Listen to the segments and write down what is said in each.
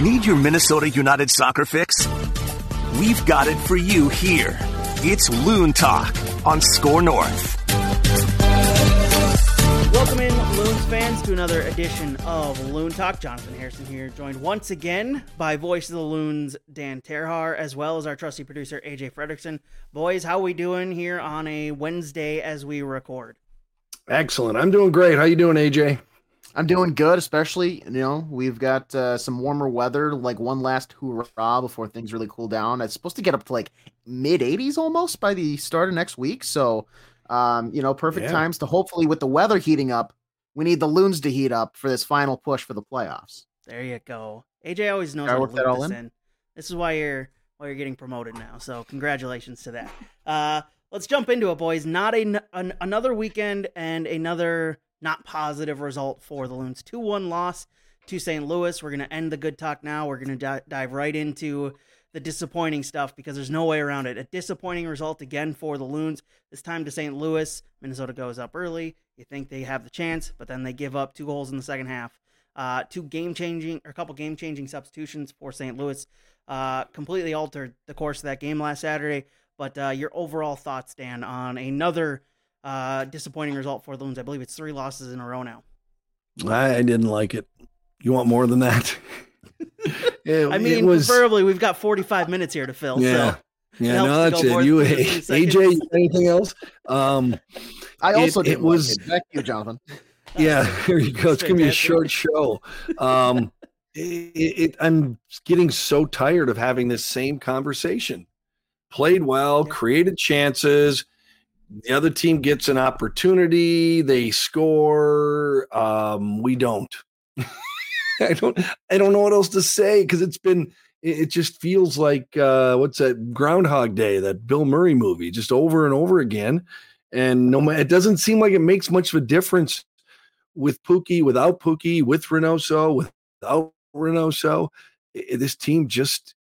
Need your Minnesota United soccer fix? We've got it for you here. It's Loon Talk on Score North. Welcome in, Loons fans, to another edition of Loon Talk. Jonathan Harrison here, joined once again by Voice of the Loons, Dan Terhaar, as well as our trusty producer, AJ Fredrickson. Boys, how we doing here on a Wednesday as we record? Excellent. I'm doing great. How you doing, AJ? I'm doing good, especially you know we've got uh, some warmer weather, like one last hoorah before things really cool down. It's supposed to get up to like mid 80s almost by the start of next week, so um, you know perfect Yeah. times to hopefully with the weather heating up, we need the loons to heat up for this final push for the playoffs. There you go. AJ always knows how to that all this in. in. This is why you're why you're getting promoted now. So congratulations to that. Uh, let's jump into it, boys. Not a an, another weekend and another not positive result for the Loons. Two one loss to St. Louis. We're gonna end the good talk now. We're gonna di- dive right into the disappointing stuff because there's no way around it. A disappointing result again for the Loons. This time to St. Louis. Minnesota goes up early. You think they have the chance, but then they give up two goals in the second half. Uh, two game changing or a couple game changing substitutions for St. Louis uh, completely altered the course of that game last Saturday. But uh, your overall thoughts, Dan, on another uh, disappointing result for the Loons? I believe it's three losses in a row now. I, I didn't like it. You want more than that? It- I mean, was, preferably we've got 45 minutes here to fill. yeah, So yeah. helps No, that's it. You, AJ, anything else? Um, I also it did was- it. Back you, Jonathan. yeah. Here you go. It's gonna be a short show. Um, it, it, I'm getting so tired of having this same conversation. Played well, created chances. The other team gets an opportunity. They score. Um, we don't. I don't. I don't know what else to say because it's been. It, just feels like uh, what's that Groundhog Day, that Bill Murray movie, just over and over again. And no, it doesn't seem like it makes much of a difference with Pukki, without Pukki, with Reynoso, without Reynoso. This team just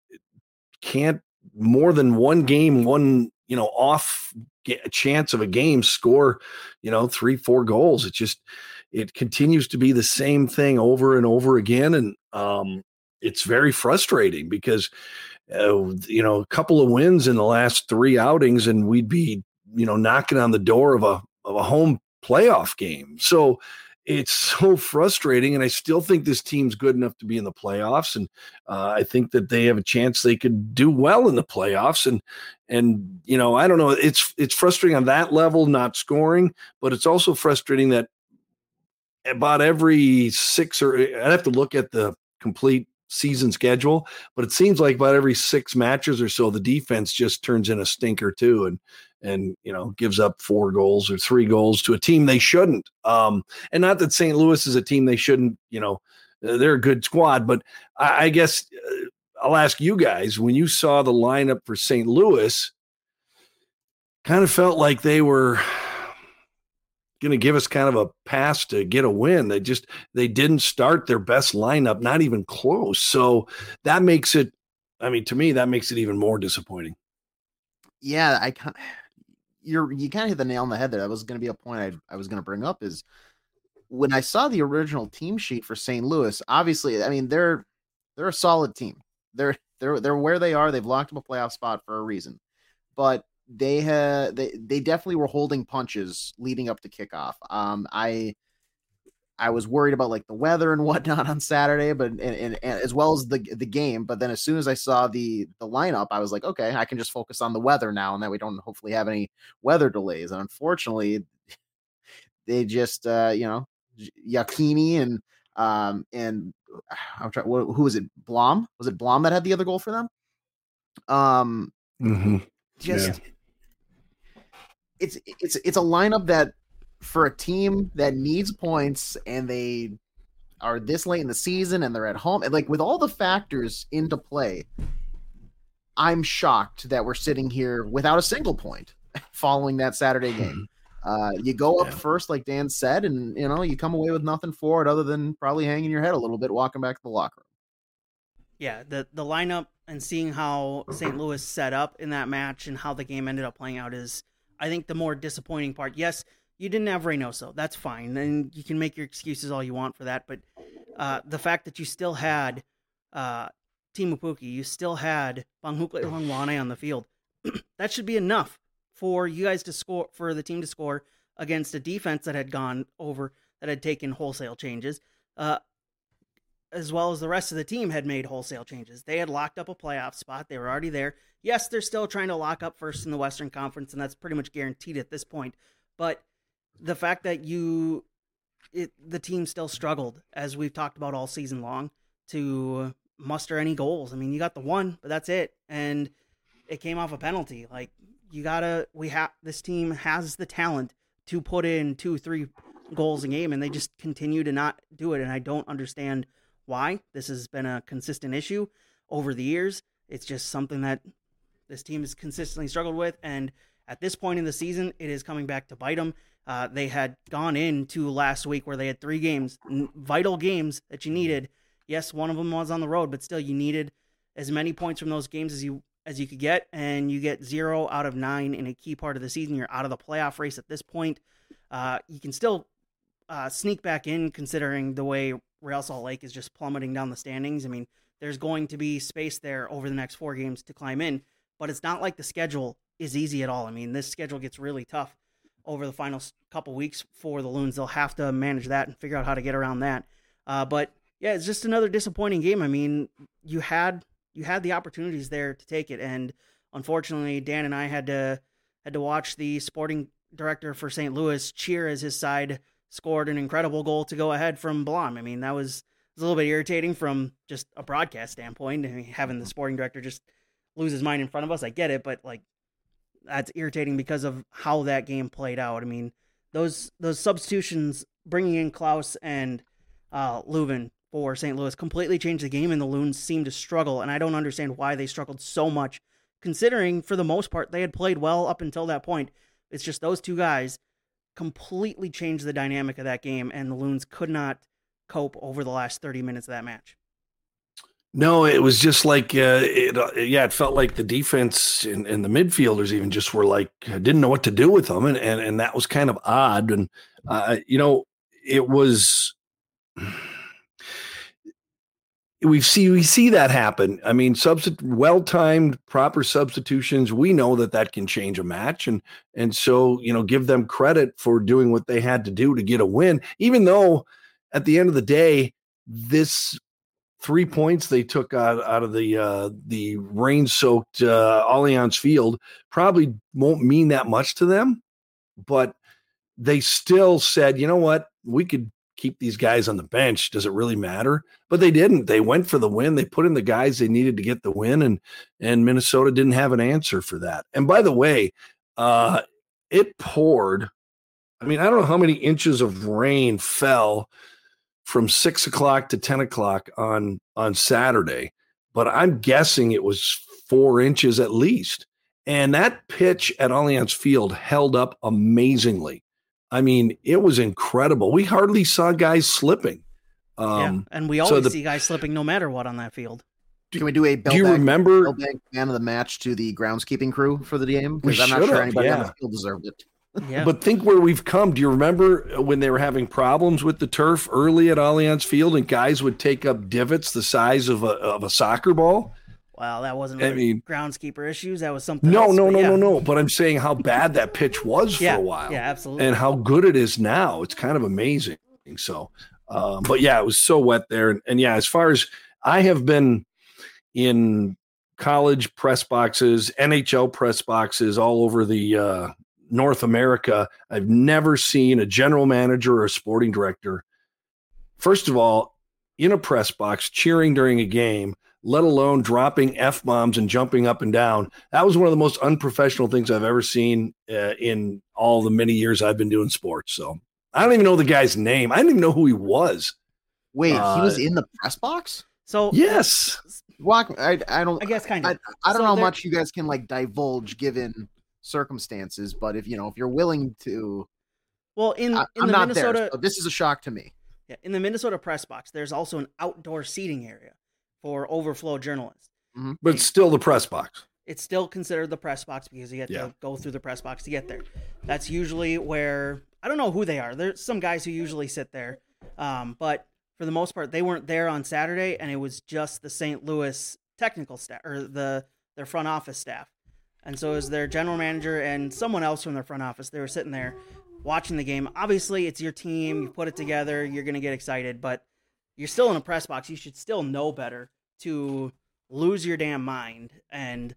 can't more than one game, one you know off ga- chance of a game score, you know three four goals. It just it continues to be the same thing over and over again, and um, it's very frustrating because uh, you know a couple of wins in the last three outings, and we'd be you know knocking on the door of a of a home playoff game. So it's so frustrating, and I still think this team's good enough to be in the playoffs, and uh, I think that they have a chance they could do well in the playoffs. And and you know I don't know, it's it's frustrating on that level not scoring, but it's also frustrating that about every six or I'd have to look at the complete season schedule, but it seems like about every six matches or so, the defense just turns in a stinker too, and and you know gives up four goals or three goals to a team they shouldn't. Um, and not that St. Louis is a team they shouldn't. You know, uh, they're a good squad, but I, I guess uh, I'll ask you guys when you saw the lineup for St. Louis, kind of felt like they were going to give us kind of a pass to get a win. They just they didn't start their best lineup, not even close. So that makes it. I mean, to me, that makes it even more disappointing. Yeah, I kind you're you kind of hit the nail on the head there. That was going to be a point I I was going to bring up is when I saw the original team sheet for St. Louis. Obviously, I mean they're they're a solid team. They're they're they're where they are. They've locked up a playoff spot for a reason, but they had they they definitely were holding punches leading up to kickoff. Um, I I was worried about like the weather and whatnot on Saturday, but and, and, and as well as the the game. But then as soon as I saw the the lineup, I was like, okay, I can just focus on the weather now, and that we don't hopefully have any weather delays. And unfortunately, they just uh, you know Yakini and um and I'm trying. Who was it? Blom was it Blom that had the other goal for them? Um, Mm-hmm. just it's it's it's a lineup that for a team that needs points and they are this late in the season and they're at home and like with all the factors into play i'm shocked that we're sitting here without a single point following that saturday game uh you go up Yeah. first like dan said and you know you come away with nothing for it other than probably hanging your head a little bit walking back to the locker room Yeah, the the lineup and seeing how St. Louis set up in that match and how the game ended up playing out is, I think, the more disappointing part. Yes, you didn't have Reynoso. That's fine, and you can make your excuses all you want for that. But uh, the fact that you still had uh, Teemu Pukki, you still had Bongokuhle Hlongwane on the field. that should be enough for you guys to score, for the team to score against a defense that had gone over, that had taken wholesale changes, uh, as well as the rest of the team had made wholesale changes. They had locked up a playoff spot. They were already there. Yes, they're still trying to lock up first in the Western Conference, and that's pretty much guaranteed at this point. But the fact that you, it, the team still struggled, as we've talked about all season long, to muster any goals. I mean, you got the one, but that's it. And it came off a penalty. Like, you gotta, we have, this team has the talent to put in two, three goals a game, and they just continue to not do it. And I don't understand why. This has been a consistent issue over the years. It's just something that this team has consistently struggled with. And at this point in the season, it is coming back to bite them. Uh, they had gone into last week where they had three games, vital games that you needed. Yes, one of them was on the road, but still, you needed as many points from those games as you as you could get, and you get zero out of nine in a key part of the season. You're out of the playoff race at this point. Uh, you can still uh, sneak back in, considering the way Real Salt Lake is just plummeting down the standings. I mean, there's going to be space there over the next four games to climb in, but it's not like the schedule is easy at all. I mean, this schedule gets really tough over the final couple weeks for the Loons. They'll have to manage that and figure out how to get around that. Uh, but yeah, it's just another disappointing game. I mean, you had you had the opportunities there to take it, and unfortunately, Dan and I had to had to watch the sporting director for St. Louis cheer as his side scored an incredible goal to go ahead from Blom. I mean, that was, was a little bit irritating from just a broadcast standpoint. I mean, having the sporting director just lose his mind in front of us, I get it, but like that's irritating because of how that game played out. I mean, those those substitutions, bringing in Klauss and uh, Löwen for St. Louis, completely changed the game, and the Loons seemed to struggle. And I don't understand why they struggled so much, considering for the most part they had played well up until that point. It's just those two guys completely changed the dynamic of that game, and the Loons could not cope over the last 30 minutes of that match. No, it was just like, uh, it, uh, yeah, it felt like the defense and, and, the midfielders even just were like, didn't know what to do with them. And, and, and that was kind of odd. And, uh, you know, it was, we see, we see that happen. I mean, substitute, well-timed, proper substitutions. We know that that can change a match. And, and so, you know, give them credit for doing what they had to do to get a win, even though at the end of the day, this three points they took out, out of the uh, the rain soaked uh, Allianz Field probably won't mean that much to them, but they still said, you know what, we could keep these guys on the bench. Does it really matter? But they didn't. They went for the win. They put in the guys they needed to get the win, and and Minnesota didn't have an answer for that. And by the way, uh, it poured. I mean, I don't know how many inches of rain fell from six o'clock to 10 o'clock on on Saturday, but I'm guessing it was four inches at least. And that pitch at Allianz Field held up amazingly. I mean, it was incredible. We hardly saw guys slipping. Um, yeah, and we always so the, see guys slipping no matter what on that field. Can we do a do you remember man of the match to the groundskeeping crew for the game? Because I'm not sure anybody yeah. on the field deserved it. Yeah. But think where we've come. Do you remember when they were having problems with the turf early at Allianz Field and guys would take up divots the size of a, of a soccer ball? Wow, that wasn't really I mean, groundskeeper issues. That was something. No, else, no, no, yeah. no, no. But I'm saying how bad that pitch was yeah, for a while. Yeah, absolutely. And how good it is now. It's kind of amazing. So, um, but yeah, it was so wet there. And, and yeah, as far as I have been in college press boxes, NHL press boxes all over the uh, North America, I've never seen a general manager or a sporting director, first of all, in a press box cheering during a game, let alone dropping F bombs and jumping up and down. That was one of the most unprofessional things I've ever seen uh, in all the many years I've been doing sports. So I don't even know the guy's name. I didn't even know who he was. Wait, uh, he was uh, in the press box? So yes. Walk. I, I don't. I guess kind of. I, I don't so know how much you guys can like divulge given circumstances. But if you know, if you're willing to, well, in, I, in the not Minnesota, there, so this is a shock to me. Yeah, in the Minnesota press box, there's also an outdoor seating area for overflow journalists. Mm-hmm. But it's still the press box. It's still considered the press box because you have yeah. to go through the press box to get there. That's usually where I don't know who they are. There's some guys who usually sit there, um, but for the most part, they weren't there on Saturday, and it was just the St. Louis technical staff or the their front office staff. And so, as their general manager and someone else from their front office, they were sitting there watching the game. Obviously, it's your team. You put it together. You're going to get excited, but you're still in a press box. You should still know better to lose your damn mind and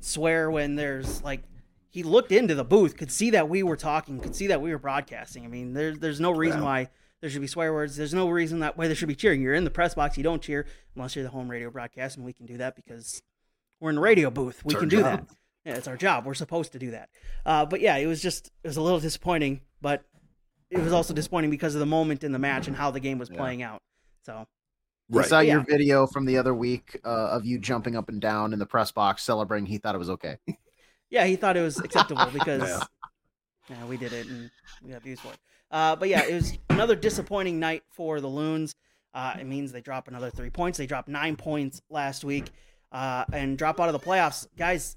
swear when there's like he looked into the booth, could see that we were talking, could see that we were broadcasting. I mean, there's there's no reason why there should be swear words. There's no reason that why there should be cheering. You're in the press box, you don't cheer unless you're the home radio broadcast, and we can do that because we're in the radio booth. We can do job. that. Yeah, it's our job. We're supposed to do that. Uh, but yeah, it was just it was a little disappointing, but it was also disappointing because of the moment in the match and how the game was Yeah. playing out. So He Right. saw your video from the other week uh, of you jumping up and down in the press box celebrating. He thought it was okay. yeah, he thought it was acceptable because Yeah. yeah. we did it and we got views for it. Uh, but yeah, it was another disappointing night for the Loons. Uh, it means they drop another three points. They dropped nine points last week uh, and drop out of the playoffs. Guys,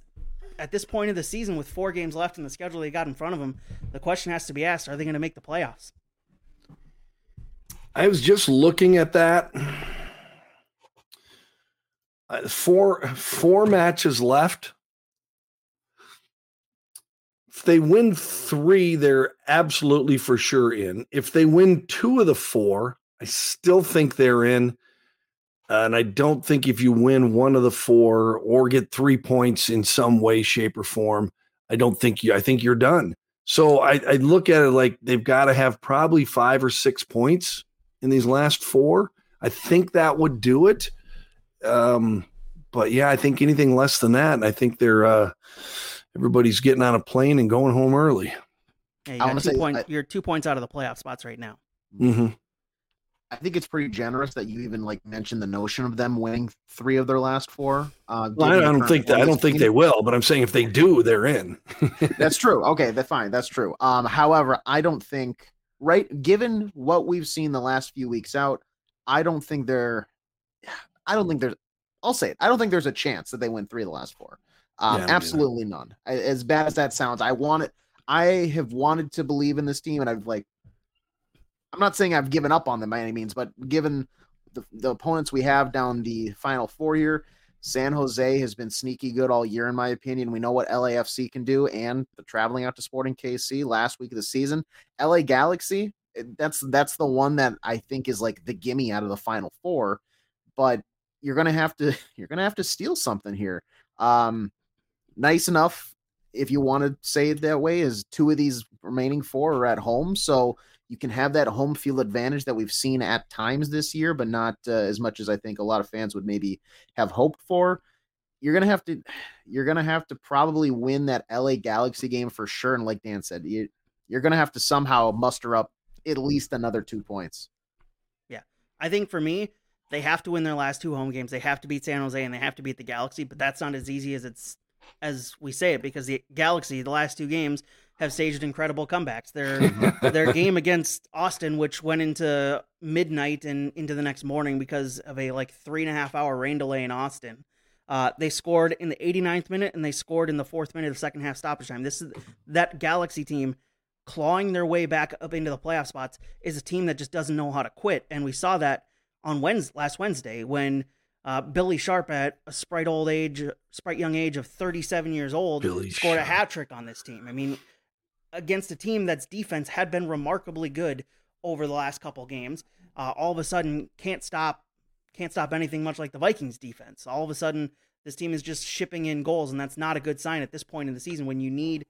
at this point of the season, with four games left in the schedule they got in front of them, the question has to be asked: Are they going to make the playoffs? I was just looking at that. Uh, Four four matches left. If they win three, they're absolutely for sure in. If they win two of the four, I still think they're in. And I don't think if you win one of the four or get three points in some way, shape, or form, I don't think you. I think you're done. So I, I look at it like they've got to have probably five or six points in these last four. I think that would do it. Um, but yeah, I think anything less than that, and I think they're uh, everybody's getting on a plane and going home early. Yeah, you I got wanna two say, point, I- you're two points out of the playoff spots right now. hmm I think it's pretty generous that you even like mentioned the notion of them winning three of their last four. Uh, Well, I, I given the don't think that. I don't think team. they will, but I'm saying if they do, they're in. That's true. Okay, that's fine. That's true. Um, however, I don't think right given what we've seen the last few weeks out, I don't think they're I don't think there's I'll say it. I don't think there's a chance that they win three of the last four. Um, Yeah, absolutely none. I- As bad as that sounds, I want it. I have wanted to believe in this team, and I've like. I'm not saying I've given up on them by any means, but given the, the opponents we have down the final four here, San Jose has been sneaky good all year, in my opinion. We know what LAFC can do, and the traveling out to Sporting KC last week of the season. LA Galaxy, that's that's the one that I think is like the gimme out of the final four. But you're gonna have to you're gonna have to steal something here. Um, nice enough if you want to say it that way, is two of these remaining four are at home, so you can have that home field advantage that we've seen at times this year, but not uh, as much as I think a lot of fans would maybe have hoped for. You're gonna have to, you're gonna have to probably win that LA Galaxy game for sure. And like Dan said, you, you're gonna have to somehow muster up at least another two points. Yeah, I think for me, they have to win their last two home games. They have to beat San Jose and they have to beat the Galaxy, but that's not as easy as it's as we say it because the Galaxy, the last two games, have staged incredible comebacks. Their their game against Austin, which went into midnight and into the next morning because of a like three and a half hour rain delay in Austin. Uh, they scored in the 89th minute and they scored in the fourth minute of the second half stoppage time. This is that Galaxy team clawing their way back up into the playoff spots is a team that just doesn't know how to quit. And we saw that on Wednesday, last Wednesday when uh, Billy Sharp at a sprite old age, sprite young age of 37 years old, Billy scored a hat trick on this team. I mean, against a team that's defense had been remarkably good over the last couple games, uh, all of a sudden can't stop, can't stop anything much like the Vikings defense. All of a sudden, this team is just shipping in goals, and that's not a good sign at this point in the season when you need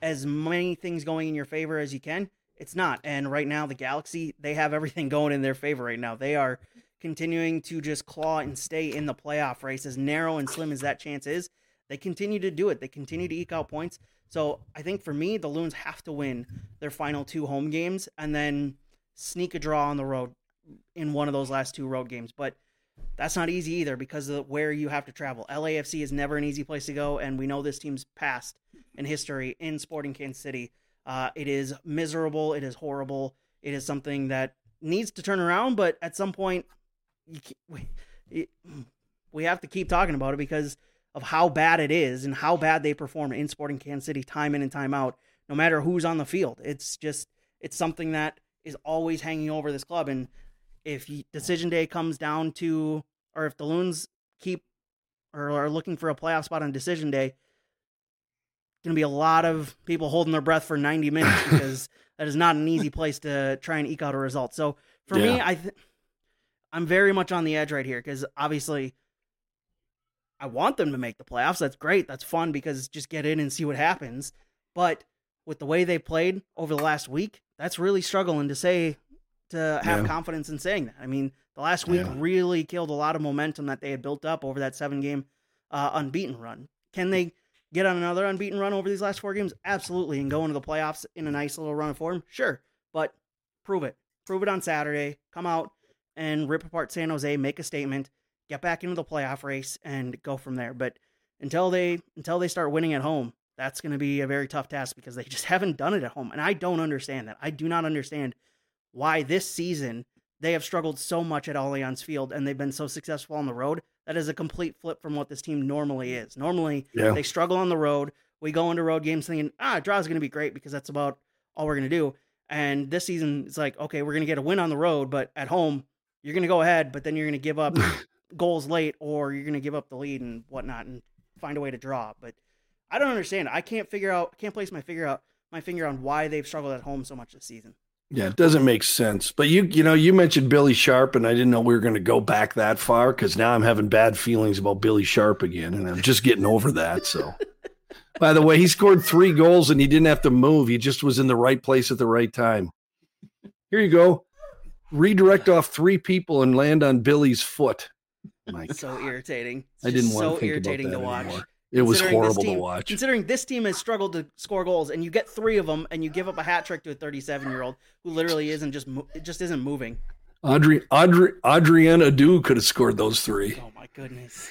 as many things going in your favor as you can. It's not. And right now, the Galaxy, they have everything going in their favor right now. They are continuing to just claw and stay in the playoff race, as narrow and slim as that chance is. They continue to do it. They continue to eke out points. So I think for me, the Loons have to win their final two home games and then sneak a draw on the road in one of those last two road games. But that's not easy either because of where you have to travel. LAFC is never an easy place to go, and we know this team's past and history in Sporting Kansas City. Uh, it is miserable. It is horrible. It is something that needs to turn around, but at some point, you we, it, we have to keep talking about it because of how bad it is and how bad they perform in Sporting Kansas City time in and time out, no matter who's on the field. It's just, it's something that is always hanging over this club. And if decision day comes down to, or if the Loons keep or are looking for a playoff spot on decision day, it's going to be a lot of people holding their breath for 90 minutes because that is not an easy place to try and eke out a result. So for yeah. me, I th- I'm very much on the edge right here because obviously I want them to make the playoffs. That's great. That's fun because just get in and see what happens. But with the way they played over the last week, that's really struggling to say to have yeah. confidence in saying that. I mean, the last week yeah. really killed a lot of momentum that they had built up over that seven game uh, unbeaten run. Can they get on another unbeaten run over these last four games? Absolutely. And go into the playoffs in a nice little run of form? Sure. But prove it. Prove it on Saturday. Come out and rip apart San Jose, make a statement, get back into the playoff race and go from there. But until they until they start winning at home, that's going to be a very tough task because they just haven't done it at home. And I don't understand that. I do not understand why this season they have struggled so much at Allianz Field and they've been so successful on the road. That is a complete flip from what this team normally is. Normally, yeah. they struggle on the road. We go into road games thinking, ah, draw is going to be great because that's about all we're going to do. And this season, it's like, okay, we're going to get a win on the road, but at home, you're going to go ahead, but then you're going to give up goals late or you're going to give up the lead and whatnot and find a way to draw. But I don't understand. I can't figure out, I can't place my figure out my finger on why they've struggled at home so much this season. Yeah, it doesn't make sense. But you, you know, you mentioned Billy Sharp, and I didn't know we were going to go back that far because now I'm having bad feelings about Billy Sharp again, and I'm just getting over that. So, by the way, he scored three goals and he didn't have to move; he just was in the right place at the right time. Here you go. Redirect off three people and land on Billy's foot. My so God. irritating. It's I didn't want so to think irritating about that to watch. Anymore. It was horrible team, to watch. Considering this team has struggled to score goals, and you get three of them, and you give up a hat trick to a 37 year old who literally isn't just it just isn't moving. Audrey, Audrey, Adrien Adu could have scored those three. Oh my goodness.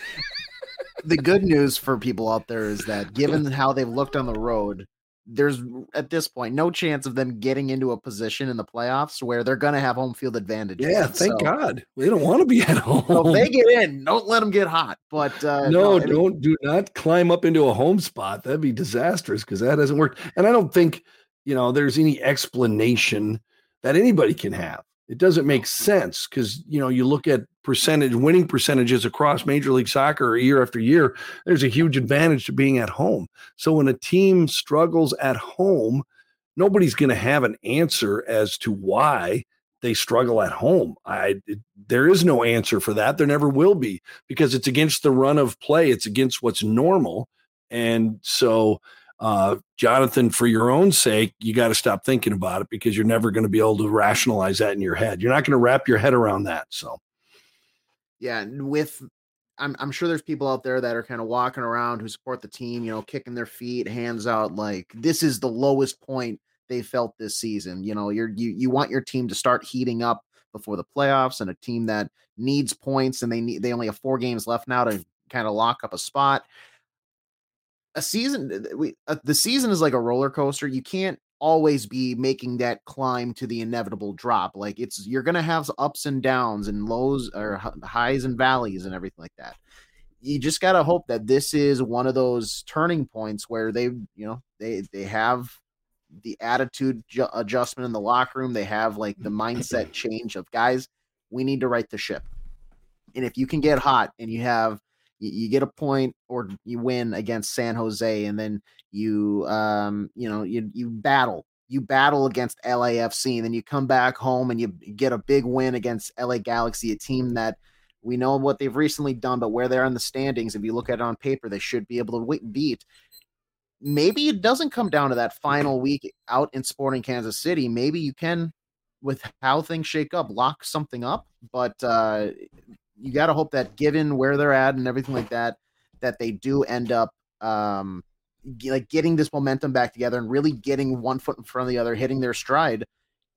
the good news for people out there is that given how they've looked on the road, there's at this point no chance of them getting into a position in the playoffs where they're going to have home field advantage. Yeah, thank so, God. They don't want to be at home. So if they get in, don't let them get hot. But uh, no, no don't do not climb up into a home spot. That'd be disastrous because that hasn't worked. And I don't think you know there's any explanation that anybody can have it doesn't make oh. sense because you know you look at percentage winning percentages across major league soccer year after year there's a huge advantage to being at home. So when a team struggles at home nobody's going to have an answer as to why they struggle at home. I it, there is no answer for that. There never will be because it's against the run of play. It's against what's normal. And so uh, Jonathan, for your own sake, you got to stop thinking about it because you're never going to be able to rationalize that in your head. You're not going to wrap your head around that. So, yeah, with I'm I'm sure there's people out there that are kind of walking around who support the team, you know, kicking their feet, hands out, like this is the lowest point they felt this season. You know, you're you you want your team to start heating up before the playoffs, and a team that needs points, and they need they only have four games left now to kind of lock up a spot a season we uh, the season is like a roller coaster. You can't always be making that climb to the inevitable drop. Like it's you're going to have ups and downs and lows or highs and valleys and everything like that. You just got to hope that this is one of those turning points where they, you know, they they have the attitude ju- adjustment in the locker room. They have like the mindset change of guys, we need to right the ship. And if you can get hot and you have you, get a point or you win against San Jose, and then you um you know you you battle you battle against LAFC, and then you come back home and you get a big win against LA Galaxy, a team that we know what they've recently done, but where they're in the standings, if you look at it on paper, they should be able to beat. Maybe it doesn't come down to that final week out in Sporting Kansas City. Maybe you can, with how things shake up, lock something up. But uh, you got to hope that given where they're at and everything like that, that they do end up um, like getting this momentum back together and really getting one foot in front of the other, hitting their stride.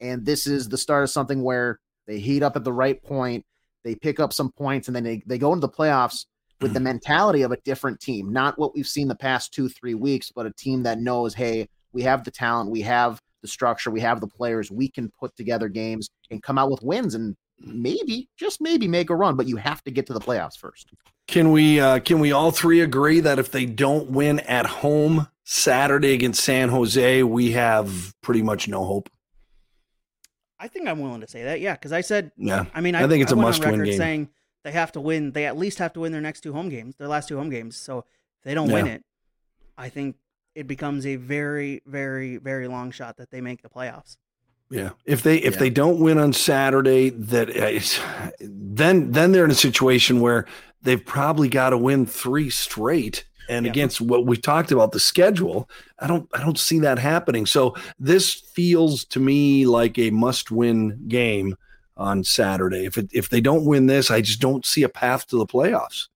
And this is the start of something where they heat up at the right point, they pick up some points, and then they, they go into the playoffs with the mentality of a different team, not what we've seen the past two, three weeks, but a team that knows, hey, we have the talent, we have the structure, we have the players, we can put together games and come out with wins. And maybe, just maybe make a run, but you have to get to the playoffs first. Can we uh, can we all three agree that if they don't win at home Saturday against San Jose, we have pretty much no hope? I think I'm willing to say that. Yeah, because I said. Yeah, I mean, I, I think it's a a must-win record game. saying they have to win. They at least have to win their next two home games, their last two home games. So if they don't win it, I think it becomes a very, very, very long shot that they make the playoffs. Yeah, if they if Yeah. they don't win on Saturday, that uh, then then they're in a situation where they've probably got to win three straight. And Yeah. against what we talked about the schedule, I don't I don't see that happening. So this feels to me like a must win game on Saturday. If it, if they don't win this, I just don't see a path to the playoffs.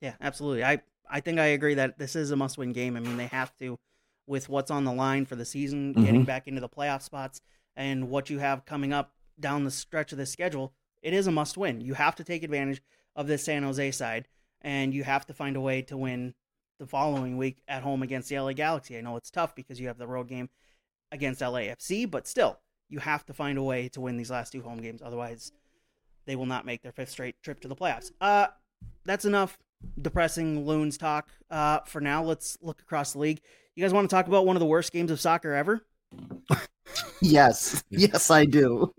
Yeah, absolutely. I I think I agree that this is a must-win game. I mean, they have to, with what's on the line for the season, getting back into the playoff spots, and what you have coming up down the stretch of the schedule. It is a must-win. You have to take advantage of this San Jose side, and you have to find a way to win the following week at home against the LA Galaxy. I know it's tough because you have the road game against LAFC, but still, you have to find a way to win these last two home games. Otherwise, they will not make their fifth straight trip to the playoffs. Uh, that's enough depressing loons talk uh, for now. Let's look across the league. You guys want to talk about one of the worst games of soccer ever? Yes, yes, I do.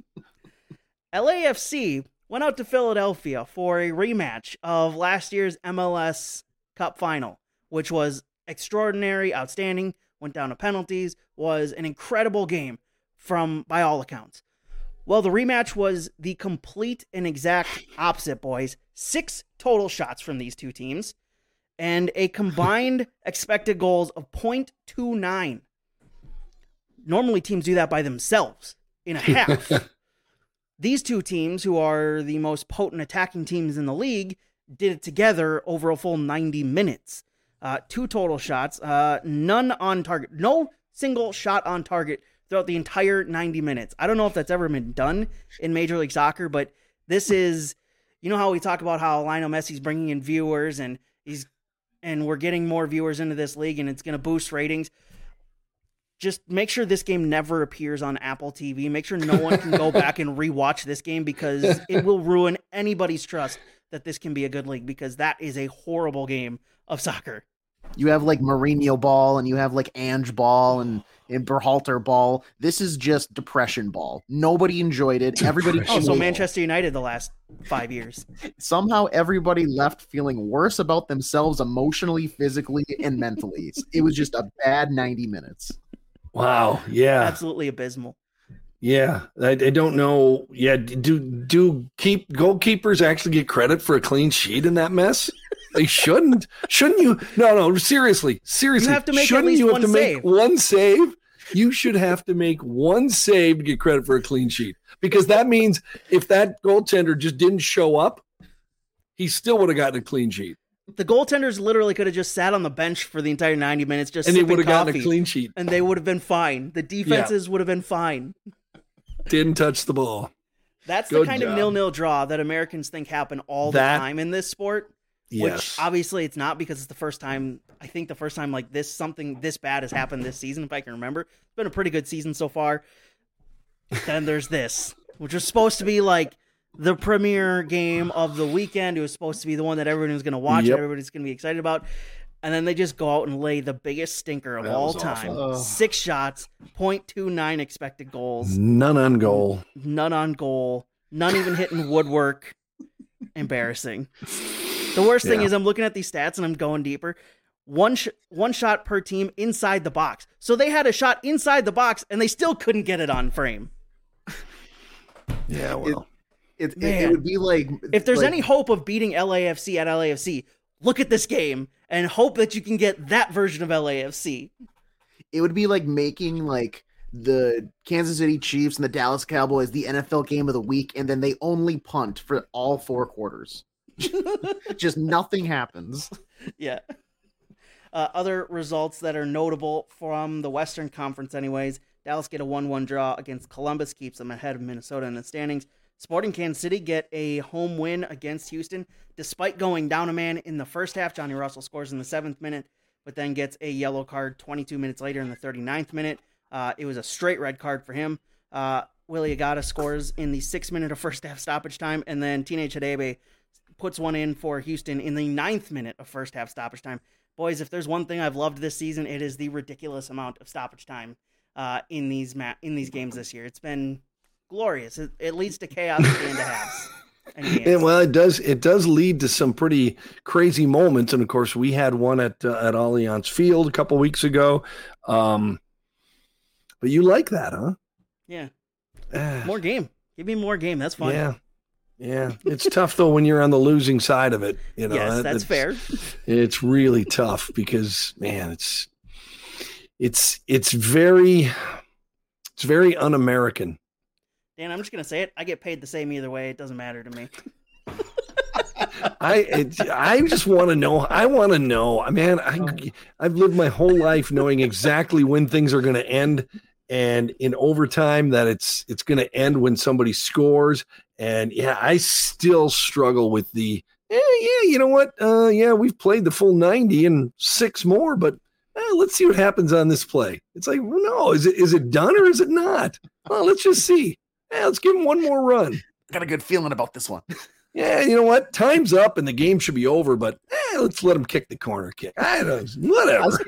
LAFC went out to Philadelphia for a rematch of last year's MLS Cup final, which was extraordinary, outstanding, went down to penalties, was an incredible game from by all accounts. Well, the rematch was the complete and exact opposite, boys. Six total shots from these two teams and a combined expected goals of 0.29. Normally teams do that by themselves in a half. These two teams, who are the most potent attacking teams in the league, did it together over a full 90 minutes. Uh, two total shots, uh, none on target, no single shot on target throughout the entire 90 minutes. I don't know if that's ever been done in Major League Soccer, but this is, you know how we talk about how Lionel Messi's bringing in viewers and he's, and we're getting more viewers into this league and it's going to boost ratings just make sure this game never appears on Apple TV. Make sure no one can go back and rewatch this game because it will ruin anybody's trust that this can be a good league because that is a horrible game of soccer. You have like Mourinho ball, and you have like Ange ball, and and Berhalter ball. This is just depression ball. Nobody enjoyed it. Everybody. Oh, so. Manchester United the last five years. somehow everybody left feeling worse about themselves emotionally, physically, and mentally. It was just a bad 90 minutes. Wow. Yeah. Absolutely abysmal. Yeah, I, I don't know. Yeah, do do keep goalkeepers actually get credit for a clean sheet in that mess? They shouldn't. Shouldn't you? No, no. Seriously, seriously. You have to make at shouldn't you have to make one save? You should have to make one save to get credit for a clean sheet because that means if that goaltender just didn't show up, he still would have gotten a clean sheet, The goaltenders literally could have just sat on the bench for the entire 90 minutes just and they would have gotten a clean sheet. and they would have been fine. The defenses would have been fine. Didn't touch the ball. That's the Good kind of nil-nil draw that Americans think happen all the time in this sport. Which Yes. obviously it's not because it's the first time. I think the first time like this something this bad has happened this season, if I can remember. It's been a pretty good season so far. then there's this, which was supposed to be like the premier game of the weekend. It was supposed to be the one that everyone was going to watch, Yep. everybody's going to be excited about. And then they just go out and lay the biggest stinker of That all time. awful. Six shots, 0.29 expected goals, None on goal. none on goal, none even hitting woodwork. Embarrassing. The worst thing Yeah. is I'm looking at these stats and I'm going deeper. One sh- one shot per team inside the box. So they had a shot inside the box and they still couldn't get it on frame. Yeah, well, It, it, Man. it would be like If there's like- any hope of beating LAFC at LAFC, look at this game and hope that you can get that version of LAFC. it would be like making like the Kansas City Chiefs and the Dallas Cowboys the NFL game of the week, and then they only punt for all four quarters. Just nothing happens. yeah. Uh, other results that are notable from the Western Conference, anyways. Dallas get a 1 1 draw against Columbus, keeps them ahead of Minnesota in the standings. Sporting Kansas City get a home win against Houston, despite going down a man in the first half. Johnny Russell scores in the seventh minute, but then gets a yellow card 22 minutes later in the 39th minute. Uh, it was a straight red card for him. Uh, Willy Agada scores in the sixth minute of first half stoppage time, and then Teenage Hadebe puts one in for Houston in the ninth minute of first half stoppage time. Boys, if there's one thing I've loved this season, it is the ridiculous amount of stoppage time uh, in these ma- in these games this year. It's been glorious. It, it leads to chaos at the end of halves. and. Well, it does. It does lead to some pretty crazy moments, and of course, we had one at uh, at Allianz Field a couple weeks ago. Um, but you like that, huh? yeah, Ah, more game. Give me more game. That's fun. Yeah, yeah. It's tough though when you're on the losing side of it. You know, yes, That- that's it's- fair. It's really tough because man, it's it's it's very it's very un-American. Dan, I'm just gonna say it. I get paid the same either way. It doesn't matter to me. I it, I just want to know. I want to know. Man, I I've lived my whole life knowing exactly when things are going to end, and in overtime that it's it's going to end when somebody scores. And yeah, I still struggle with the. Eh, yeah, you know what? Uh, yeah, we've played the full ninety and six more, but eh, let's see what happens on this play. It's like, well, no, is it is it done or is it not? Well, let's just see. Yeah, let's give him one more run. I got a good feeling about this one. Yeah, you know what? Time's up and the game should be over, but eh, let's let him kick the corner kick. I don't, know. whatever.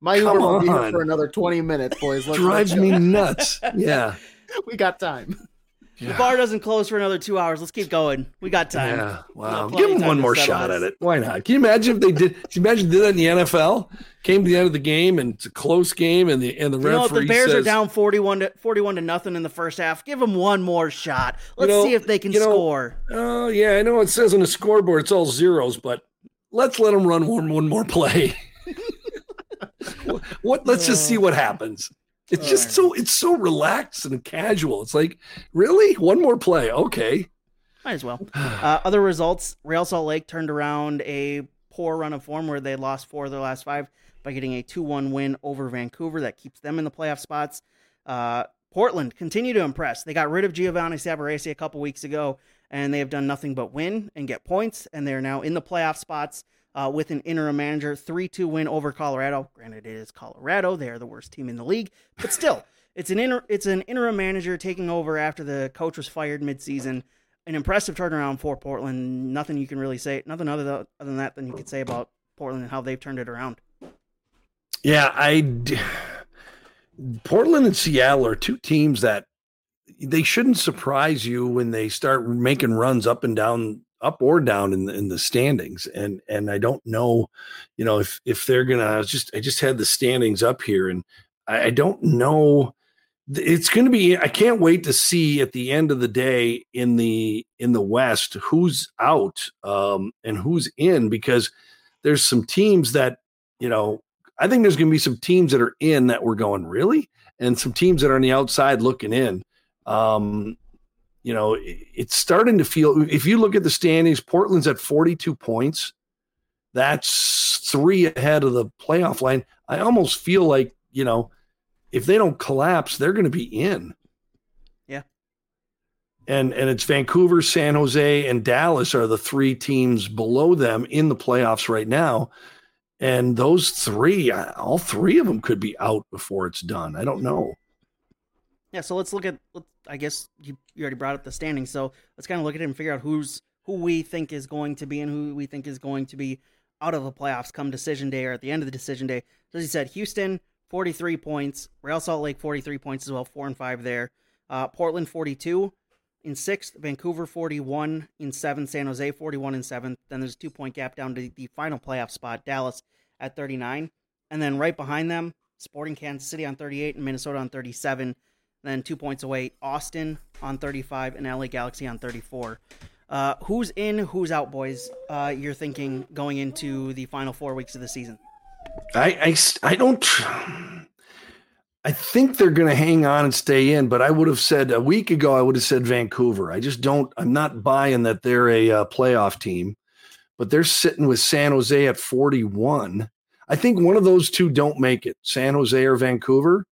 My Come Uber will be here on. for another 20 minutes, boys. Let's Drives me nuts. Yeah. We got time. The bar doesn't close for another two hours. Let's keep going. We got time. Yeah. Wow. Give time one more shot this. at it. Why not? Can you imagine if they did? Can you imagine they did that in the NFL? Came to the end of the game and it's a close game, and the and the You know, if the Bears are down forty-one to forty-one to nothing in the first half, give them one more shot. Let's know- see if they can you know- score. "Oh yeah, I know it says on the scoreboard it's all zeros, but let's let them run one one more play." what? Let's just see what happens. It's just so it's so relaxed and casual. It's like, really, one more play? Okay. Might as well. Uh, other results: Real Salt Lake turned around a poor run of form where they lost four of their last five by getting a two-one win over Vancouver. That keeps them in the playoff spots. Uh, Portland continue to impress. They got rid of Giovanni Savarese a couple weeks ago, and they have done nothing but win and get points, and they're now in the playoff spots. Uh, with an interim manager, 3 2 win over Colorado. Granted, it is Colorado. They are the worst team in the league, but still, it's an, inter- it's an interim manager taking over after the coach was fired midseason an impressive turnaround for Portland. Nothing you can really say, nothing other, than, other than that than you could say about Portland and how they've turned it around. Yeah, I d- Portland and Seattle are two teams that they shouldn't surprise you when they start making runs up and down up or down in the, in the standings. And and I don't know you know if if they're gonna I just I just had the standings up here and I, I don't know. It's going to be I can't wait to see at the end of the day in the in the West who's out um and who's in because there's some teams that you know I think there's going to be some teams that are in that we're going really, and some teams that are on the outside looking in. Um, you know, it- it's starting to feel. If you look at the standings, Portland's at 42 points. That's three ahead of the playoff line. I almost feel like you know, if they don't collapse, they're going to be in. Yeah. And and it's Vancouver, San Jose, and Dallas are the three teams below them in the playoffs right now. And those three, all three of them could be out before it's done. I don't know. Yeah, so let's look at. I guess you, you already brought up the standings, so let's kind of look at it and figure out who's who we think is going to be and who we think is going to be out of the playoffs come decision day or at the end of the decision day. So as you said, Houston forty three points, Real Salt Lake forty three points as well, four and five there. Uh, Portland forty two in sixth, Vancouver forty one in seventh, San Jose forty one in seventh. Then there's a two point gap down to the final playoff spot, Dallas at thirty nine, and then right behind them, Sporting Kansas City on thirty eight and Minnesota on thirty seven. Then two points away, Austin on 35 and LA Galaxy on 34. Uh, who's in, who's out, boys? Uh, you're thinking going into the final four weeks of the season. I I don't. I think they're going to hang on and stay in, but I would have said a week ago. I would have said Vancouver. I just don't. I'm not buying that they're a uh, playoff team, but they're sitting with San Jose at 41. I think one of those two don't make it, San Jose or Vancouver.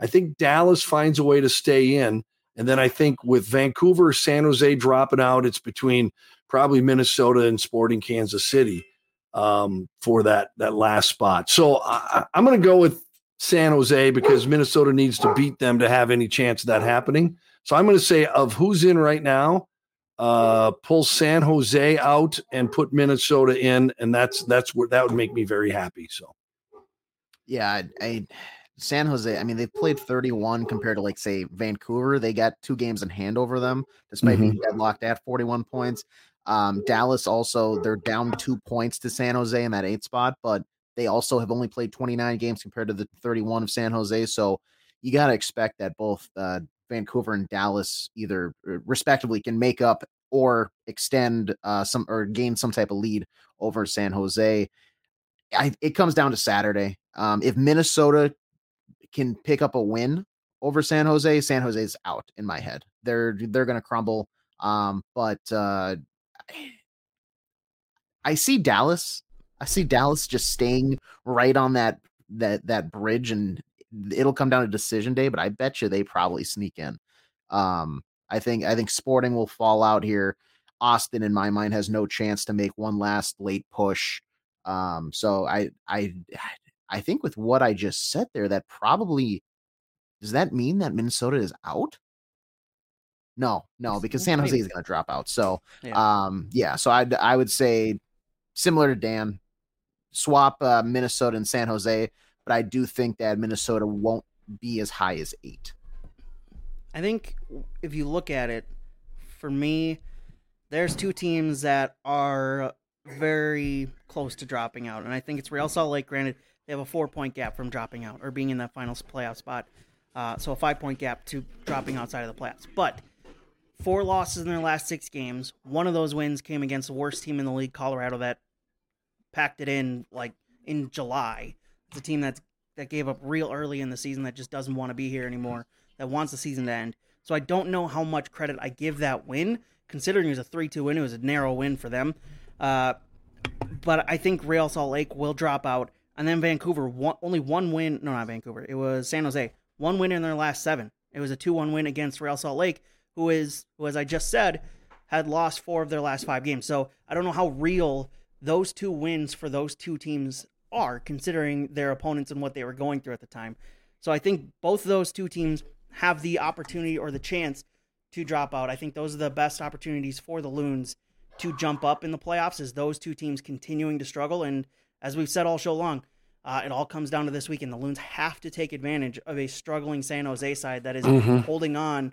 I think Dallas finds a way to stay in, and then I think with Vancouver, San Jose dropping out, it's between probably Minnesota and Sporting Kansas City um, for that that last spot. So I, I'm going to go with San Jose because Minnesota needs to beat them to have any chance of that happening. So I'm going to say of who's in right now, uh, pull San Jose out and put Minnesota in, and that's that's where that would make me very happy. So Yeah, I, I San Jose, I mean, they've played 31 compared to like say Vancouver. They got two games in hand over them, despite mm-hmm. being deadlocked at 41 points. Um, Dallas also they're down two points to San Jose in that eight spot, but they also have only played 29 games compared to the 31 of San Jose. So you got to expect that both uh, Vancouver and Dallas either uh, respectively can make up or extend uh, some or gain some type of lead over San Jose. I, it comes down to Saturday. Um, if Minnesota can pick up a win over San Jose, San Jose's out in my head. They're they're going to crumble. Um, but uh, I see Dallas. I see Dallas just staying right on that that that bridge, and it'll come down to decision day. But I bet you they probably sneak in. Um, I think I think Sporting will fall out here. Austin, in my mind, has no chance to make one last late push. Um, so I I I think with what I just said there, that probably does that mean that Minnesota is out? No, no, because San Jose is going to drop out. So, yeah. um, yeah, so I I would say similar to Dan, swap uh, Minnesota and San Jose, but I do think that Minnesota won't be as high as eight. I think if you look at it, for me, there's two teams that are very close to dropping out, and I think it's Real Salt Lake. Granted, they have a four point gap from dropping out or being in that final playoff spot, uh, so a five point gap to dropping outside of the playoffs. But four losses in their last six games. One of those wins came against the worst team in the league, Colorado, that packed it in like in July. It's a team that's that gave up real early in the season that just doesn't want to be here anymore, that wants the season to end. So I don't know how much credit I give that win, considering it was a 3 2 win. It was a narrow win for them. Uh, but I think Real Salt Lake will drop out. And then Vancouver, only one win. No, not Vancouver. It was San Jose. One win in their last seven. It was a 2 1 win against Real Salt Lake, who is, who, as I just said, had lost four of their last five games. So I don't know how real those two wins for those two teams are, considering their opponents and what they were going through at the time. So I think both of those two teams have the opportunity or the chance to drop out. I think those are the best opportunities for the Loons to jump up in the playoffs as those two teams continuing to struggle. And as we've said all show long, uh, it all comes down to this weekend. The Loons have to take advantage of a struggling San Jose side that is mm-hmm. holding on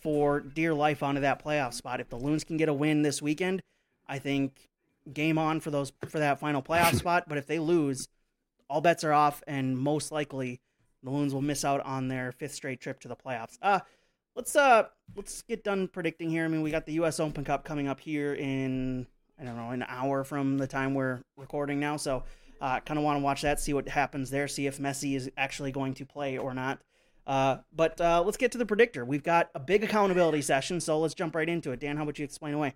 for dear life onto that playoff spot. If the Loons can get a win this weekend, I think game on for those for that final playoff spot. But if they lose, all bets are off, and most likely the Loons will miss out on their fifth straight trip to the playoffs. Uh let's uh let's get done predicting here. I mean, we got the U.S. Open Cup coming up here in I don't know an hour from the time we're recording now, so. Uh, kind of want to watch that, see what happens there, see if Messi is actually going to play or not. Uh, but uh, let's get to the predictor. We've got a big accountability session, so let's jump right into it. Dan, how about you explain away?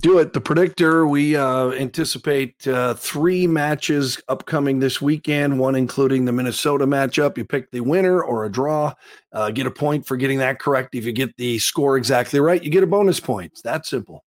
do it. The predictor, we uh, anticipate uh, three matches upcoming this weekend, one including the Minnesota matchup. You pick the winner or a draw, uh, get a point for getting that correct. If you get the score exactly right, you get a bonus point. It's that simple.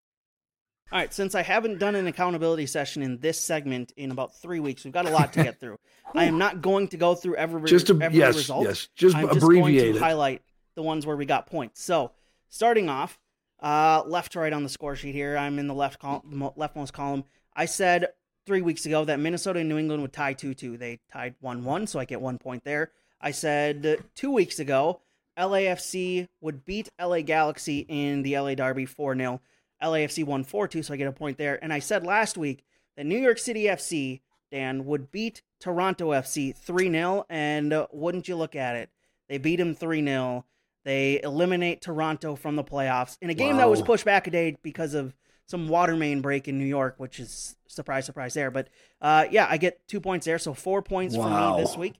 All right, since I haven't done an accountability session in this segment in about three weeks, we've got a lot to get through. I am not going to go through every, just a, every yes, result. Yes, just I'm abbreviate just going to highlight the ones where we got points. So, starting off, uh, left to right on the score sheet here. I'm in the left col- leftmost column. I said three weeks ago that Minnesota and New England would tie 2 2. They tied 1 1, so I get one point there. I said two weeks ago LAFC would beat LA Galaxy in the LA Derby 4 0. LAFC won 4 2, so I get a point there. And I said last week that New York City FC, Dan, would beat Toronto FC 3 0. And uh, wouldn't you look at it? They beat him 3 0. They eliminate Toronto from the playoffs in a game wow. that was pushed back a day because of some water main break in New York, which is surprise, surprise there. But uh, yeah, I get two points there, so four points wow. for me this week.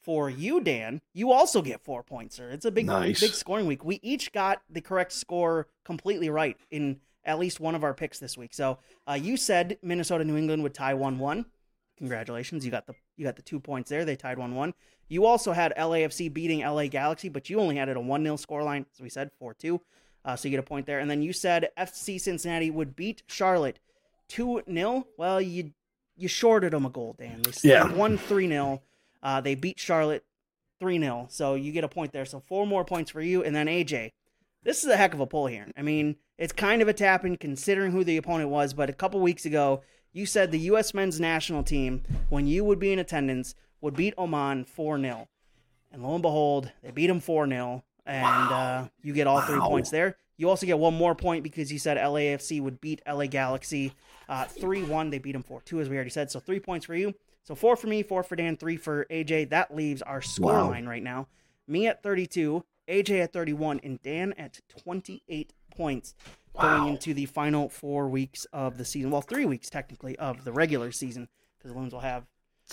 For you, Dan, you also get four points, sir. It's a big, nice. big scoring week. We each got the correct score completely right in at least one of our picks this week. So uh, you said Minnesota, New England would tie one-one. Congratulations, you got the you got the two points there. They tied one-one. You also had LAFC beating LA Galaxy, but you only had it a 1 0 scoreline, as we said, 4 2. Uh, so you get a point there. And then you said FC Cincinnati would beat Charlotte 2 0. Well, you you shorted them a goal, Dan. They yeah. one three 0 Uh, they beat Charlotte 3 0. So you get a point there. So four more points for you. And then AJ, this is a heck of a pull here. I mean, it's kind of a tap in considering who the opponent was, but a couple weeks ago, you said the U.S. men's national team, when you would be in attendance, would beat Oman 4 0. And lo and behold, they beat them 4 0. And Wow. uh, you get all three points there. You also get one more point because you said LAFC would beat LA Galaxy uh, 3 1. They beat them 4 2, as we already said. So three points for you. So four for me, four for Dan, three for AJ. That leaves our score Wow. line right now. Me at 32, AJ at 31, and Dan at 28 points going into the final four weeks of the season. Well, three weeks technically of the regular season because the Loons will have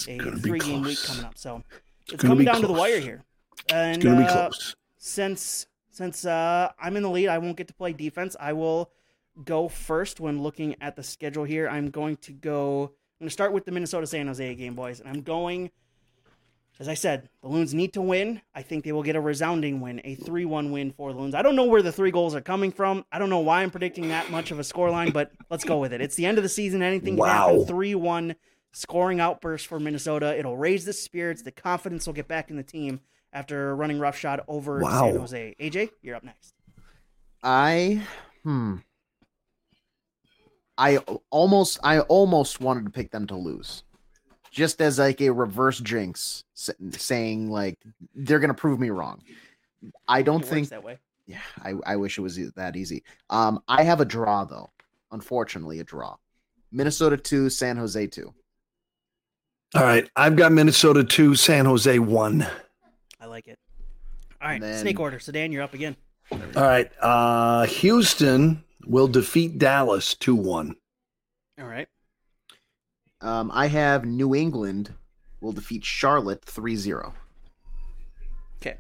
a three game week coming up. So it's gonna coming be down to the wire here. And It's gonna be uh, close. since since uh, I'm in the lead, I won't get to play defense. I will go first when looking at the schedule here. I'm going to go. I'm going to start with the Minnesota San Jose game, boys, and I'm going. As I said, the Loons need to win. I think they will get a resounding win, a 3 1 win for the Loons. I don't know where the three goals are coming from. I don't know why I'm predicting that much of a scoreline, but let's go with it. It's the end of the season. Anything can happen. Wow. 3 1 scoring outburst for Minnesota. It'll raise the spirits. The confidence will get back in the team after running roughshod over Wow. San Jose. AJ, you're up next. I hmm. I almost I almost wanted to pick them to lose. Just as like a reverse jinx saying like they're going to prove me wrong. I don't It works think that way. yeah, I, I wish it was that easy. Um I have a draw though. Unfortunately, a draw. Minnesota 2, San Jose 2. All right, I've got Minnesota two, San Jose one. I like it. All right, then- snake order. Sedan, you're up again. All right, uh, Houston will defeat Dallas two one. All right. Um I have New England will defeat Charlotte 3-0. Okay.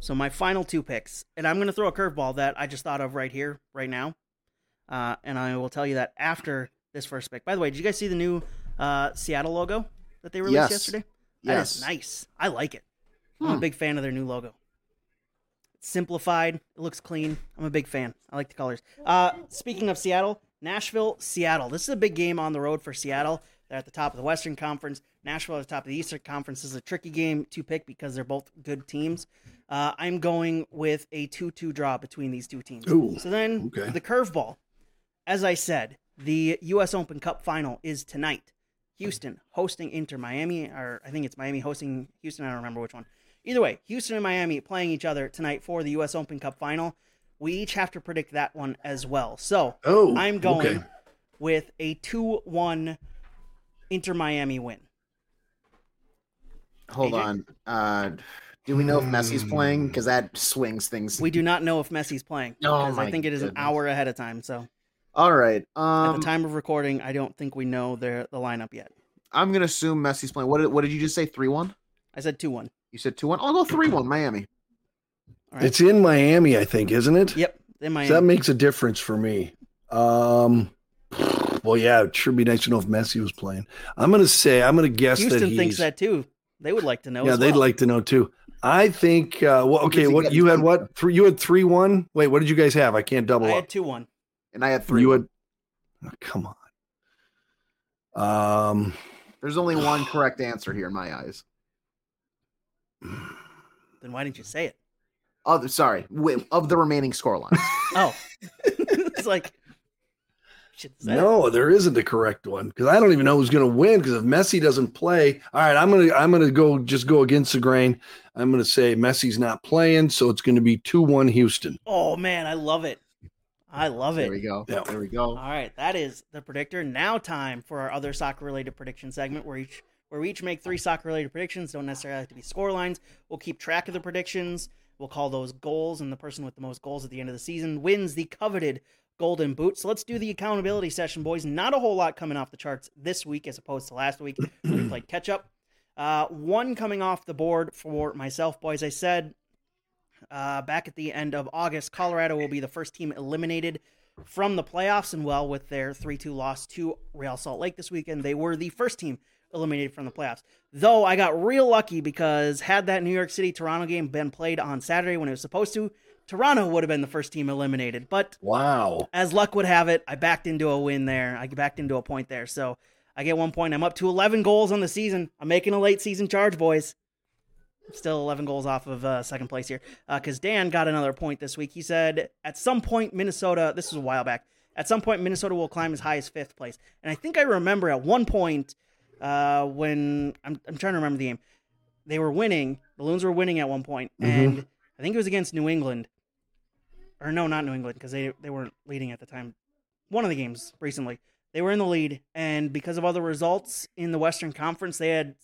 So my final two picks, and I'm going to throw a curveball that I just thought of right here, right now. Uh, and I will tell you that after this first pick. By the way, did you guys see the new uh, Seattle logo that they released Yes. yesterday? That is Yes. nice. I like it. I'm a Hmm. big fan of their new logo. It's simplified. It looks clean. I'm a big fan. I like the colors. Uh, speaking of Seattle, Nashville, Seattle. This is a big game on the road for Seattle. They're at the top of the Western Conference. Nashville at the top of the Eastern Conference This is a tricky game to pick because they're both good teams. Uh, I'm going with a 2 2 draw between these two teams. Ooh, so then okay. the curveball. As I said, the U.S. Open Cup final is tonight. Houston hosting Inter Miami, or I think it's Miami hosting Houston. I don't remember which one. Either way, Houston and Miami playing each other tonight for the U.S. Open Cup final. We each have to predict that one as well. So Oh, I'm going okay. with a 2 1 Inter Miami win. Hold AJ? on. Uh do we know if Messi's playing? Because that swings things. We do not know if Messi's playing Oh because I think it is an hour ahead of time. So All right. at Um, the time of recording, I don't think we know the the lineup yet. I'm gonna assume Messi's playing. What did, what did you just say? Three one. I said 2 1. You said two one. I'll go three one. Miami. All right. It's in Miami, I think, isn't it? Yep, in Miami. So that makes a difference for me. Um, well, yeah, it should be nice to know if Messi was playing. I'm going to say, I'm going to guess that Houston he's. thinks that too. They would like to know. yeah, as they'd well. like to know too. I think. Uh, well, okay, what you had? What three? You had three one. Wait, what did you guys have? I can't double I up. had two one. And I had three. you one. had. Oh, come on. Um, There's only one correct answer here in my eyes. Then why didn't you say it? Oh, sorry. Wait, of the remaining scoreline. Oh, it's like. Should have no, there isn't a correct one because I don't even know who's going to win. Because if Messi doesn't play, all right, I'm gonna I'm gonna go just go against the grain. I'm gonna say Messi's not playing, so it's going to be two one Houston. Oh man, I love it. I love it. there we go. Yeah. There we go. All right, that is the predictor. Now time for our other soccer related prediction segment where each where we each make three soccer related predictions. Don't necessarily have to be score lines. We'll keep track of the predictions. We'll call those goals, and the person with the most goals at the end of the season wins the coveted golden boot. So let's do the accountability session, boys. Not a whole lot coming off the charts this week as opposed to last week. we played catch up. Uh, one coming off the board for myself, boys. I said uh, back at the end of August, Colorado will be the first team eliminated from the playoffs. And well, with their 3 2 loss to Real Salt Lake this weekend, they were the first team eliminated from the playoffs. Though I got real lucky because had that New York City Toronto game been played on Saturday when it was supposed to, Toronto would have been the first team eliminated. But Wow. as luck would have it, I backed into a win there. I backed into a point there. So I get one point. I'm up to 11 goals on the season. I'm making a late season charge, boys. I'm still 11 goals off of uh, second place here. Because Dan got another point this week. He said, at some point, Minnesota, this was a while back, at some point, Minnesota will climb as high as fifth place. And I think I remember at one point uh, when, I'm, I'm trying to remember the game, they were winning. The Loons were winning at one point, Mhm. and I think it was against New England. Or no, not New England because they they weren't leading at the time. One of the games recently, they were in the lead, and because of other results in the Western Conference, they had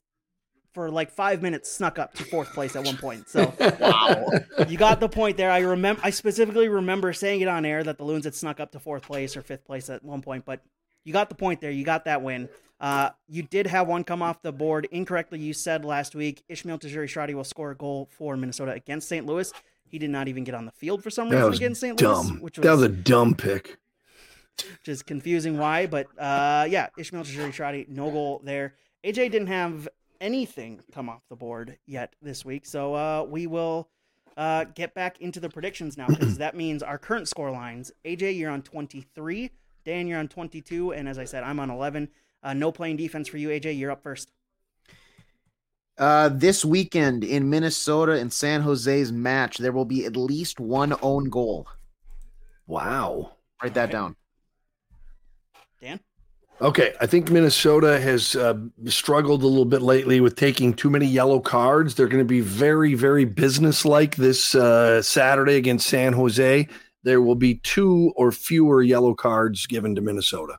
for like five minutes snuck up to fourth place at one point. So Wow. you got the point there. I remember. I specifically remember saying it on air that the Loons had snuck up to fourth place or fifth place at one point. But you got the point there. You got that win. Uh, you did have one come off the board incorrectly. You said last week Ishmael Tajouri Shradi will score a goal for Minnesota against St. Louis. He did not even get on the field for some reason against St. Louis, which was, that was a dumb pick. which is confusing why. But uh, yeah, Ishmael Shradi, no goal there. AJ didn't have anything come off the board yet this week, so uh, we will uh, get back into the predictions now because that means our current score lines. AJ, you're on 23. Dan, you're on 22, and as I said, I'm on 11. Uh, no playing defense for you, AJ. You're up first. Uh, this weekend in Minnesota and San Jose's match, there will be at least one own goal. Wow. Write that Alright. down. Dan, Okay, I think Minnesota has uh, struggled a little bit lately with taking too many yellow cards. They're going to be very, very businesslike this uh, Saturday against San Jose. There will be two or fewer yellow cards given to Minnesota.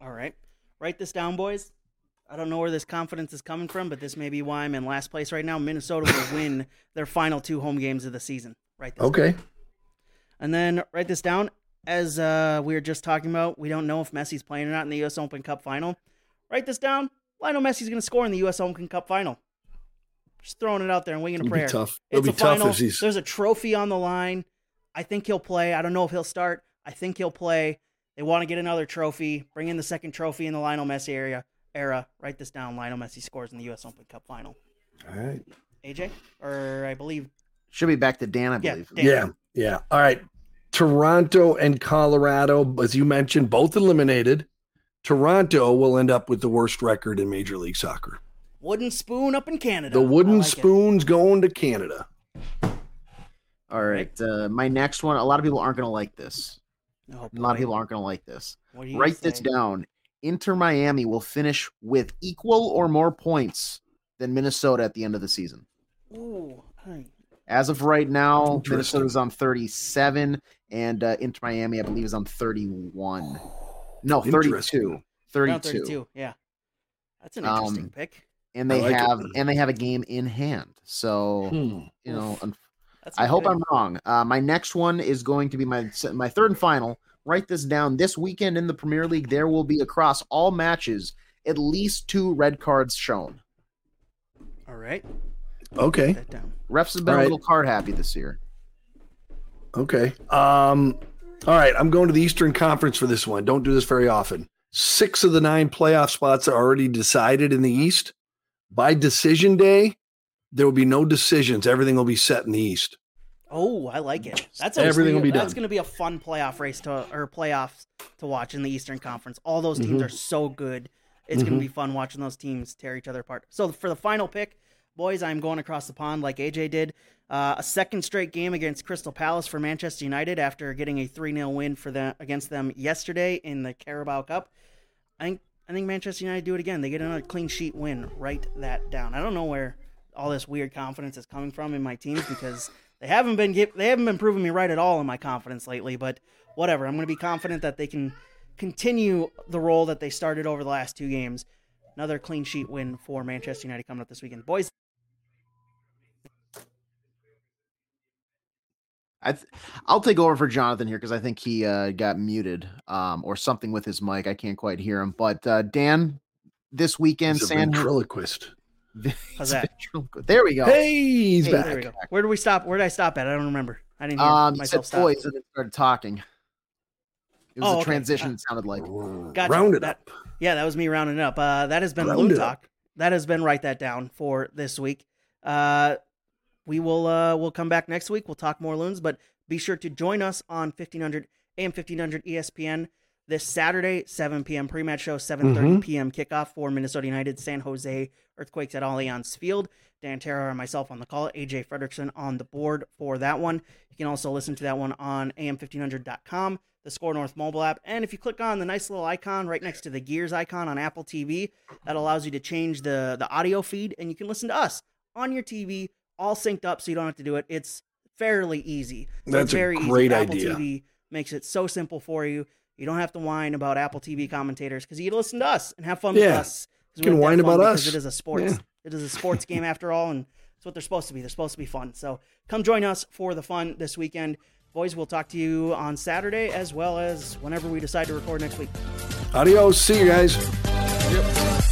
all right. Write this down, boys. I don't know where this confidence is coming from, but this may be why I'm in last place right now. Minnesota will win their final two home games of the season. Right. down. Okay. And then write this down. As uh, we were just talking about, we don't know if Messi's playing or not in the U.S. Open Cup final. Write this down. Lionel Messi's going to score in the U.S. Open Cup final. Just throwing it out there and winging a It'll prayer. be tough. It'll It's be a tough final. There's a trophy on the line. I think he'll play. I don't know if he'll start. I think he'll play. They want to get another trophy. Bring in the second trophy in the Lionel Messi area. Era. Write this down. Lionel Messi scores in the U.S. Open Cup final. All right. AJ, or I believe. Should be back to Dan, I Yeah, believe. Dan. Yeah. Yeah. All right. Toronto and Colorado, as you mentioned, both eliminated. Toronto will end up with the worst record in Major League Soccer. Wooden spoon up in Canada. The wooden I like it. spoon's going to Canada. All right. Uh, my next one, a lot of people aren't going to like this. Oh, A lot of people aren't going to like this. What do Write this down. Inter Miami will finish with equal or more points than Minnesota at the end of the season. Ooh, hey. As of right now, Interesting. Minnesota's on 37, and uh, Inter Miami, I believe, is on 31. No, 32. 32. No, 32. Yeah. That's an interesting Um, pick. And they like it. have and they have a game in hand. So Hmm. you know, un- I hope good. I'm wrong. Uh, my next one is going to be my my third and final. Write this down. This weekend in the Premier League, there will be across all matches at least two red cards shown. All right. Okay. That down. Refs have been All a little card happy this year. Okay. Um, all right. I'm going to the Eastern Conference for this one. Don't do this very often. Six of the nine playoff spots are already decided in the East. By decision day, there will be no decisions. Everything will be set in the East. Oh, I like it. That's Everything will be That's going to be a fun playoff race to or playoffs to watch in the Eastern Conference. All those teams Mhm. are so good. It's going Mhm. to be fun watching those teams tear each other apart. So for the final pick, boys, I'm going across the pond like AJ did. Uh, a second straight game against Crystal Palace for Manchester United after getting a 3-0 win for them against them yesterday in the Carabao Cup. I think I think Manchester United do it again. They get another clean sheet win. Write that down. I don't know where all this weird confidence is coming from in my teams because they haven't been give, they haven't been proving me right at all in my confidence lately. But whatever, I'm going to be confident that they can continue the role that they started over the last two games. Another clean sheet win for Manchester United coming up this weekend, boys. I th- I'll take over for Jonathan here because I think he uh, got muted um, or something with his mic. I can't quite hear him. But uh, Dan, this weekend, He's a San ventriloquist. How's that? There we go. Hey, he's Hey, back. There we go. Where do we stop? Where did I stop at? I don't remember. I didn't hear Um, you said myself stop. boys and then started talking. It was Oh, a okay. transition. It sounded like. Gotcha. Round it That- up. Yeah, that was me rounding up. Uh, that has been Round Loon it Talk. That has been write that down for this week. Uh, we will uh, we'll come back next week. We'll talk more loons, but be sure to join us on 1500 AM 1500 ESPN this Saturday, 7 p.m. pre-match show, 7:30 Mhm. p.m. kickoff for Minnesota United San Jose Earthquakes at Allianz Field. Dan Terhaar and myself on the call. AJ Fredrickson on the board for that one. You can also listen to that one on am1500.com, the Score North mobile app, and if you click on the nice little icon right next to the Gears icon on Apple TV, that allows you to change the the audio feed, and you can listen to us on your TV all synced up, so you don't have to do it. It's fairly easy. So That's it's a very great easy. Apple idea. TV makes it so simple for you. You don't have to whine about Apple TV commentators because you get to listen to us and have fun with us. We can whine about us. It is a sports. Yeah. It is a sports game after all, and it's what they're supposed to be. They're supposed to be fun. So come join us for the fun this weekend. Boys, we'll talk to you on Saturday as well as whenever we decide to record next week. Adios. See you guys. Yep.